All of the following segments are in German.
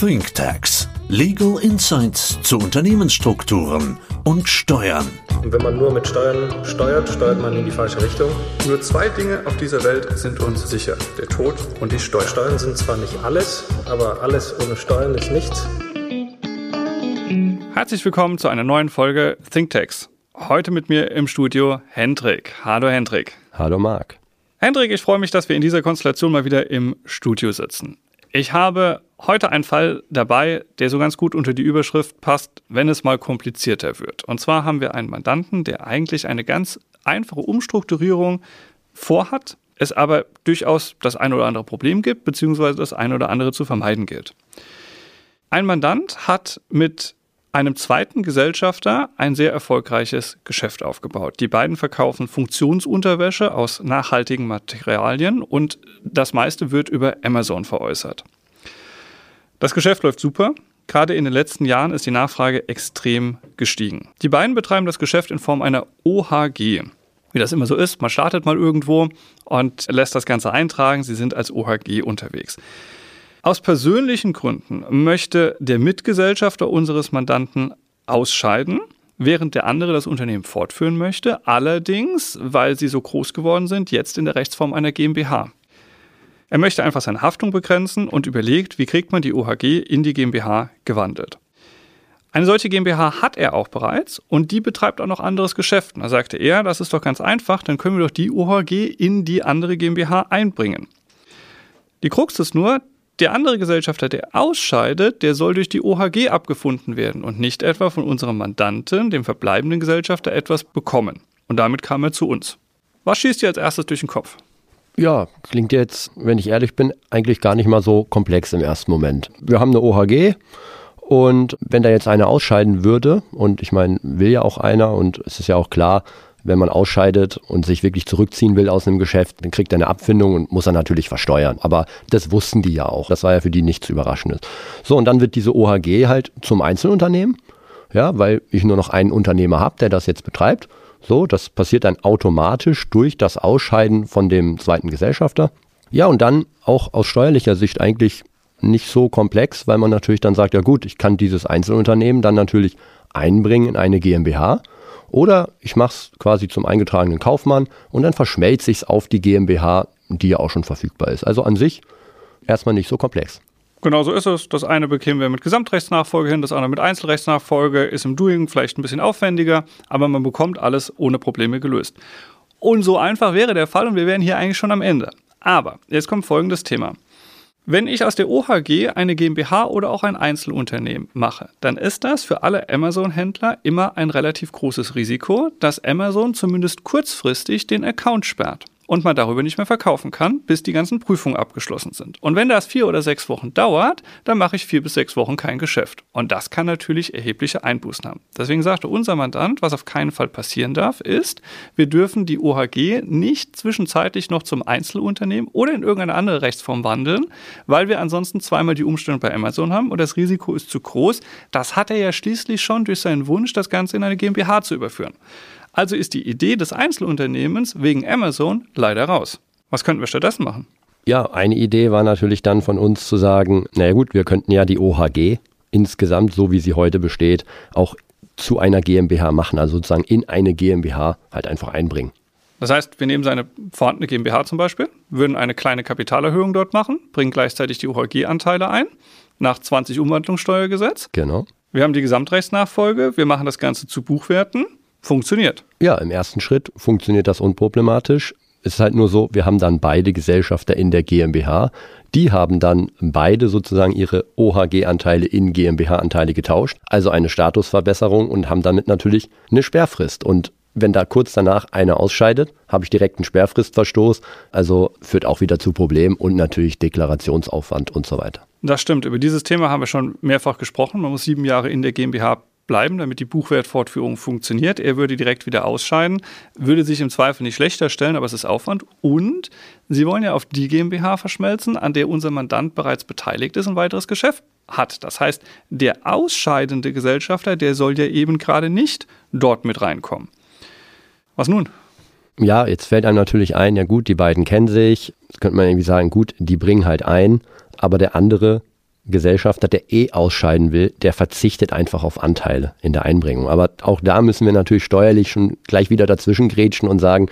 ThinkTax. Legal Insights zu Unternehmensstrukturen und Steuern. Und wenn man nur mit Steuern steuert, steuert man in die falsche Richtung. Nur zwei Dinge auf dieser Welt sind uns sicher. Der Tod und die Steuern. Steuern sind zwar nicht alles, aber alles ohne Steuern ist nichts. Herzlich willkommen zu einer neuen Folge ThinkTax. Heute mit mir im Studio Hendrik. Hallo Hendrik. Hallo Marc. Hendrik, ich freue mich, dass wir in dieser Konstellation mal wieder im Studio sitzen. Ich habe heute einen Fall dabei, der so ganz gut unter die Überschrift passt, wenn es mal komplizierter wird. Und zwar haben wir einen Mandanten, der eigentlich eine ganz einfache Umstrukturierung vorhat, es aber durchaus das ein oder andere Problem gibt, beziehungsweise das ein oder andere zu vermeiden gilt. Ein Mandant hat mit einem zweiten Gesellschafter ein sehr erfolgreiches Geschäft aufgebaut. Die beiden verkaufen Funktionsunterwäsche aus nachhaltigen Materialien und das meiste wird über Amazon veräußert. Das Geschäft läuft super. Gerade in den letzten Jahren ist die Nachfrage extrem gestiegen. Die beiden betreiben das Geschäft in Form einer OHG. Wie das immer so ist, man startet mal irgendwo und lässt das Ganze eintragen. Sie sind als OHG unterwegs. Aus persönlichen Gründen möchte der Mitgesellschafter unseres Mandanten ausscheiden, während der andere das Unternehmen fortführen möchte, allerdings, weil sie so groß geworden sind, jetzt in der Rechtsform einer GmbH. Er möchte einfach seine Haftung begrenzen und überlegt, wie kriegt man die OHG in die GmbH gewandelt. Eine solche GmbH hat er auch bereits und die betreibt auch noch anderes Geschäft. Da sagte er, das ist doch ganz einfach, dann können wir doch die OHG in die andere GmbH einbringen. Die Krux ist nur, der andere Gesellschafter, der ausscheidet, der soll durch die OHG abgefunden werden und nicht etwa von unserem Mandanten, dem verbleibenden Gesellschafter, etwas bekommen. Und damit kam er zu uns. Was schießt dir als erstes durch den Kopf? Ja, klingt jetzt, wenn ich ehrlich bin, eigentlich gar nicht mal so komplex im ersten Moment. Wir haben eine OHG und wenn da jetzt einer ausscheiden würde, und ich meine, will ja auch einer und es ist ja auch klar, wenn man ausscheidet und sich wirklich zurückziehen will aus einem Geschäft, dann kriegt er eine Abfindung und muss er natürlich versteuern. Aber das wussten die ja auch. Das war ja für die nichts Überraschendes. So, und dann wird diese OHG halt zum Einzelunternehmen, ja, weil ich nur noch einen Unternehmer habe, der das jetzt betreibt. So, das passiert dann automatisch durch das Ausscheiden von dem zweiten Gesellschafter. Ja, und dann auch aus steuerlicher Sicht eigentlich nicht so komplex, weil man natürlich dann sagt, ja gut, ich kann dieses Einzelunternehmen dann natürlich einbringen in eine GmbH oder ich mache es quasi zum eingetragenen Kaufmann und dann verschmelze ich es auf die GmbH, die ja auch schon verfügbar ist. Also an sich erstmal nicht so komplex. Genau so ist es. Das eine bekämen wir mit Gesamtrechtsnachfolge hin, das andere mit Einzelrechtsnachfolge, ist im Doing vielleicht ein bisschen aufwendiger, aber man bekommt alles ohne Probleme gelöst. Und so einfach wäre der Fall und wir wären hier eigentlich schon am Ende. Aber jetzt kommt folgendes Thema. Wenn ich aus der OHG eine GmbH oder auch ein Einzelunternehmen mache, dann ist das für alle Amazon-Händler immer ein relativ großes Risiko, dass Amazon zumindest kurzfristig den Account sperrt und man darüber nicht mehr verkaufen kann, bis die ganzen Prüfungen abgeschlossen sind. Und wenn das vier oder sechs Wochen dauert, dann mache ich vier bis sechs Wochen kein Geschäft. Und das kann natürlich erhebliche Einbußen haben. Deswegen sagte unser Mandant, was auf keinen Fall passieren darf, ist, wir dürfen die OHG nicht zwischenzeitlich noch zum Einzelunternehmen oder in irgendeine andere Rechtsform wandeln, weil wir ansonsten zweimal die Umstellung bei Amazon haben und das Risiko ist zu groß. Das hat er ja schließlich schon durch seinen Wunsch, das Ganze in eine GmbH zu überführen. Also ist die Idee des Einzelunternehmens wegen Amazon leider raus. Was könnten wir stattdessen machen? Ja, eine Idee war natürlich dann von uns zu sagen, naja gut, wir könnten ja die OHG insgesamt, so wie sie heute besteht, auch zu einer GmbH machen, also sozusagen in eine GmbH halt einfach einbringen. Das heißt, wir nehmen seine vorhandene GmbH zum Beispiel, würden eine kleine Kapitalerhöhung dort machen, bringen gleichzeitig die OHG-Anteile ein, nach 20 Umwandlungssteuergesetz. Genau. Wir haben die Gesamtrechtsnachfolge, wir machen das Ganze zu Buchwerten, funktioniert. Ja, im ersten Schritt funktioniert das unproblematisch. Es ist halt nur so, wir haben dann beide Gesellschafter in der GmbH. Die haben dann beide sozusagen ihre OHG-Anteile in GmbH-Anteile getauscht, also eine Statusverbesserung und haben damit natürlich eine Sperrfrist. Und wenn da kurz danach einer ausscheidet, habe ich direkt einen Sperrfristverstoß, also führt auch wieder zu Problemen und natürlich Deklarationsaufwand und so weiter. Das stimmt. Über dieses Thema haben wir schon mehrfach gesprochen. Man muss sieben Jahre in der GmbH bleiben, damit die Buchwertfortführung funktioniert. Er würde direkt wieder ausscheiden, würde sich im Zweifel nicht schlechter stellen, aber es ist Aufwand. Und Sie wollen ja auf die GmbH verschmelzen, an der unser Mandant bereits beteiligt ist und weiteres Geschäft hat. Das heißt, der ausscheidende Gesellschafter, der soll ja eben gerade nicht dort mit reinkommen. Was nun? Ja, jetzt fällt einem natürlich ein, ja gut, die beiden kennen sich. Jetzt könnte man irgendwie sagen, gut, die bringen halt ein, aber der andere Gesellschafter, der eh ausscheiden will, der verzichtet einfach auf Anteile in der Einbringung. Aber auch da müssen wir natürlich steuerlich schon gleich wieder dazwischen grätschen und sagen,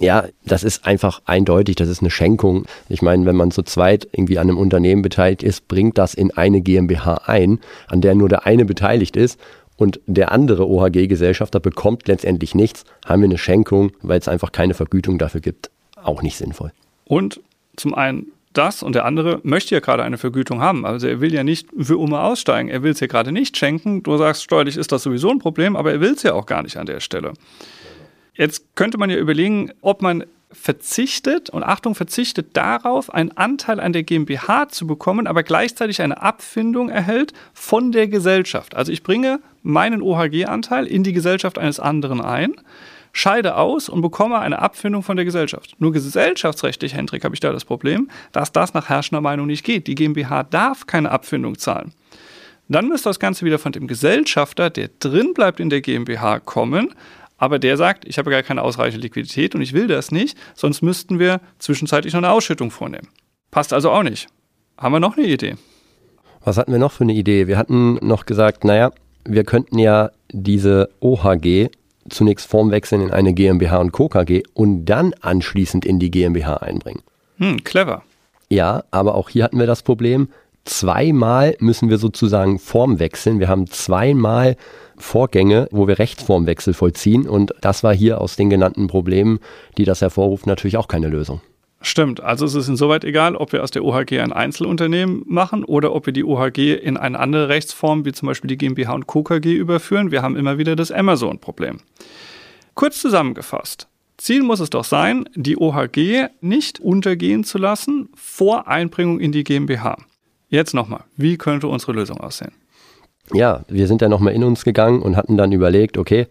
ja, das ist einfach eindeutig, das ist eine Schenkung. Ich meine, wenn man zu zweit irgendwie an einem Unternehmen beteiligt ist, bringt das in eine GmbH ein, an der nur der eine beteiligt ist und der andere OHG-Gesellschafter bekommt letztendlich nichts, haben wir eine Schenkung, weil es einfach keine Vergütung dafür gibt, auch nicht sinnvoll. Und zum einen das und der andere möchte ja gerade eine Vergütung haben. Also er will ja nicht für immer aussteigen. Er will es ja gerade nicht schenken. Du sagst, steuerlich ist das sowieso ein Problem, aber er will es ja auch gar nicht an der Stelle. Jetzt könnte man ja überlegen, ob man verzichtet und Achtung, verzichtet darauf, einen Anteil an der GmbH zu bekommen, aber gleichzeitig eine Abfindung erhält von der Gesellschaft. Also ich bringe meinen OHG-Anteil in die Gesellschaft eines anderen ein scheide aus und bekomme eine Abfindung von der Gesellschaft. Nur gesellschaftsrechtlich, Hendrik, habe ich da das Problem, dass das nach herrschender Meinung nicht geht. Die GmbH darf keine Abfindung zahlen. Dann müsste das Ganze wieder von dem Gesellschafter, der drin bleibt in der GmbH, kommen. Aber der sagt, ich habe gar keine ausreichende Liquidität und ich will das nicht, sonst müssten wir zwischenzeitlich noch eine Ausschüttung vornehmen. Passt also auch nicht. Haben wir noch eine Idee? Was hatten wir noch für eine Idee? Wir hatten noch gesagt, naja, wir könnten ja diese OHG zunächst formwechseln in eine GmbH und Co. KG und dann anschließend in die GmbH einbringen. Hm, clever. Ja, aber auch hier hatten wir das Problem, zweimal müssen wir sozusagen Form wechseln. Wir haben zweimal Vorgänge, wo wir Rechtsformwechsel vollziehen und das war hier aus den genannten Problemen, die das hervorruft, natürlich auch keine Lösung. Stimmt, also es ist insoweit egal, ob wir aus der OHG ein Einzelunternehmen machen oder ob wir die OHG in eine andere Rechtsform, wie zum Beispiel die GmbH und Co. KG überführen. Wir haben immer wieder das Amazon-Problem. Kurz zusammengefasst. Ziel muss es doch sein, die OHG nicht untergehen zu lassen vor Einbringung in die GmbH. Jetzt nochmal, wie könnte unsere Lösung aussehen? Ja, wir sind ja nochmal in uns gegangen und hatten dann überlegt, okay,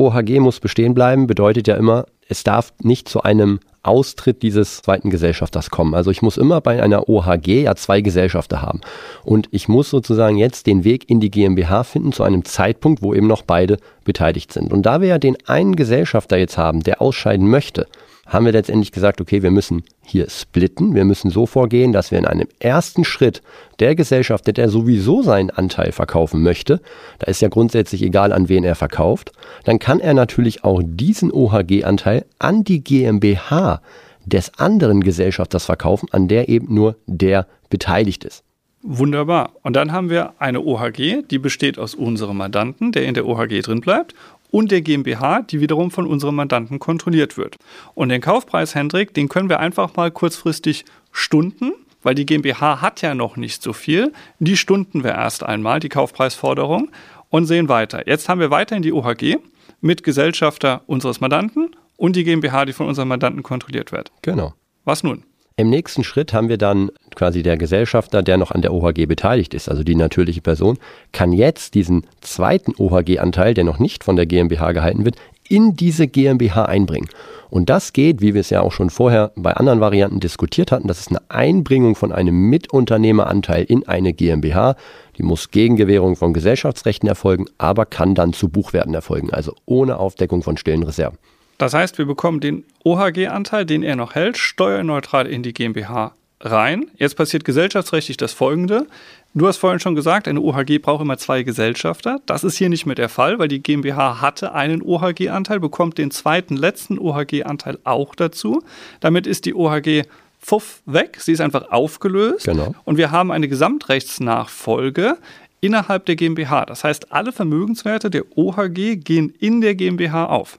OHG muss bestehen bleiben, bedeutet ja immer, es darf nicht zu einem Austritt dieses zweiten Gesellschafters kommen. Also ich muss immer bei einer OHG ja zwei Gesellschafter haben. Und ich muss sozusagen jetzt den Weg in die GmbH finden zu einem Zeitpunkt, wo eben noch beide beteiligt sind. Und da wir ja den einen Gesellschafter jetzt haben, der ausscheiden möchte, haben wir letztendlich gesagt, okay, wir müssen hier splitten. Wir müssen so vorgehen, dass wir in einem ersten Schritt der Gesellschafter, der sowieso seinen Anteil verkaufen möchte, da ist ja grundsätzlich egal, an wen er verkauft, dann kann er natürlich auch diesen OHG-Anteil an die GmbH des anderen Gesellschafters verkaufen, an der eben nur der beteiligt ist. Wunderbar. Und dann haben wir eine OHG, die besteht aus unserem Mandanten, der in der OHG drin bleibt, und der GmbH, die wiederum von unserem Mandanten kontrolliert wird. Und den Kaufpreis, Hendrik, den können wir einfach mal kurzfristig stunden, weil die GmbH hat ja noch nicht so viel. Die stunden wir erst einmal, die Kaufpreisforderung, und sehen weiter. Jetzt haben wir weiterhin die OHG mit Gesellschafter unseres Mandanten und die GmbH, die von unserem Mandanten kontrolliert wird. Genau. Was nun? Im nächsten Schritt haben wir dann quasi der Gesellschafter, der noch an der OHG beteiligt ist, also die natürliche Person, kann jetzt diesen zweiten OHG-Anteil, der noch nicht von der GmbH gehalten wird, in diese GmbH einbringen. Und das geht, wie wir es ja auch schon vorher bei anderen Varianten diskutiert hatten, das ist eine Einbringung von einem Mitunternehmeranteil in eine GmbH. Die muss gegen Gewährung von Gesellschaftsrechten erfolgen, aber kann dann zu Buchwerten erfolgen, also ohne Aufdeckung von stillen Reserven. Das heißt, wir bekommen den OHG-Anteil, den er noch hält, steuerneutral in die GmbH rein. Jetzt passiert gesellschaftsrechtlich das Folgende. Du hast vorhin schon gesagt, eine OHG braucht immer zwei Gesellschafter. Das ist hier nicht mehr der Fall, weil die GmbH hatte einen OHG-Anteil, bekommt den zweiten, letzten OHG-Anteil auch dazu. Damit ist die OHG Pfuff weg. Sie ist einfach aufgelöst. Genau. Und wir haben eine Gesamtrechtsnachfolge innerhalb der GmbH. Das heißt, alle Vermögenswerte der OHG gehen in der GmbH auf.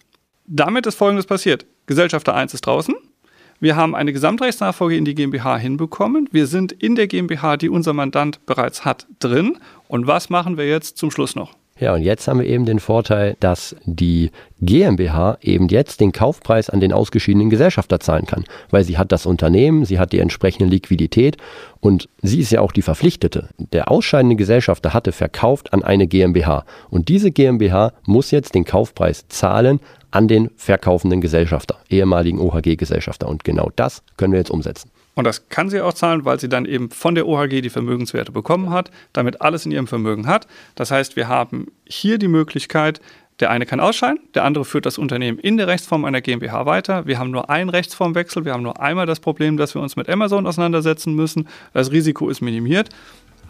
Damit ist Folgendes passiert. Gesellschafter 1 ist draußen. Wir haben eine Gesamtrechtsnachfolge in die GmbH hinbekommen. Wir sind in der GmbH, die unser Mandant bereits hat, drin. Und was machen wir jetzt zum Schluss noch? Ja, und jetzt haben wir eben den Vorteil, dass die GmbH eben jetzt den Kaufpreis an den ausgeschiedenen Gesellschafter zahlen kann, weil sie hat das Unternehmen, sie hat die entsprechende Liquidität und sie ist ja auch die Verpflichtete. Der ausscheidende Gesellschafter hatte verkauft an eine GmbH und diese GmbH muss jetzt den Kaufpreis zahlen an den verkaufenden Gesellschafter, ehemaligen OHG-Gesellschafter und genau das können wir jetzt umsetzen. Und das kann sie auch zahlen, weil sie dann eben von der OHG die Vermögenswerte bekommen hat, damit alles in ihrem Vermögen hat. Das heißt, wir haben hier die Möglichkeit, der eine kann ausscheiden, der andere führt das Unternehmen in der Rechtsform einer GmbH weiter. Wir haben nur einen Rechtsformwechsel, wir haben nur einmal das Problem, dass wir uns mit Amazon auseinandersetzen müssen. Das Risiko ist minimiert.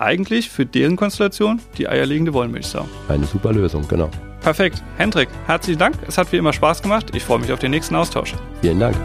Eigentlich für deren Konstellation die eierlegende Wollmilchsau. Eine super Lösung, genau. Perfekt. Hendrik, herzlichen Dank. Es hat wie immer Spaß gemacht. Ich freue mich auf den nächsten Austausch. Vielen Dank.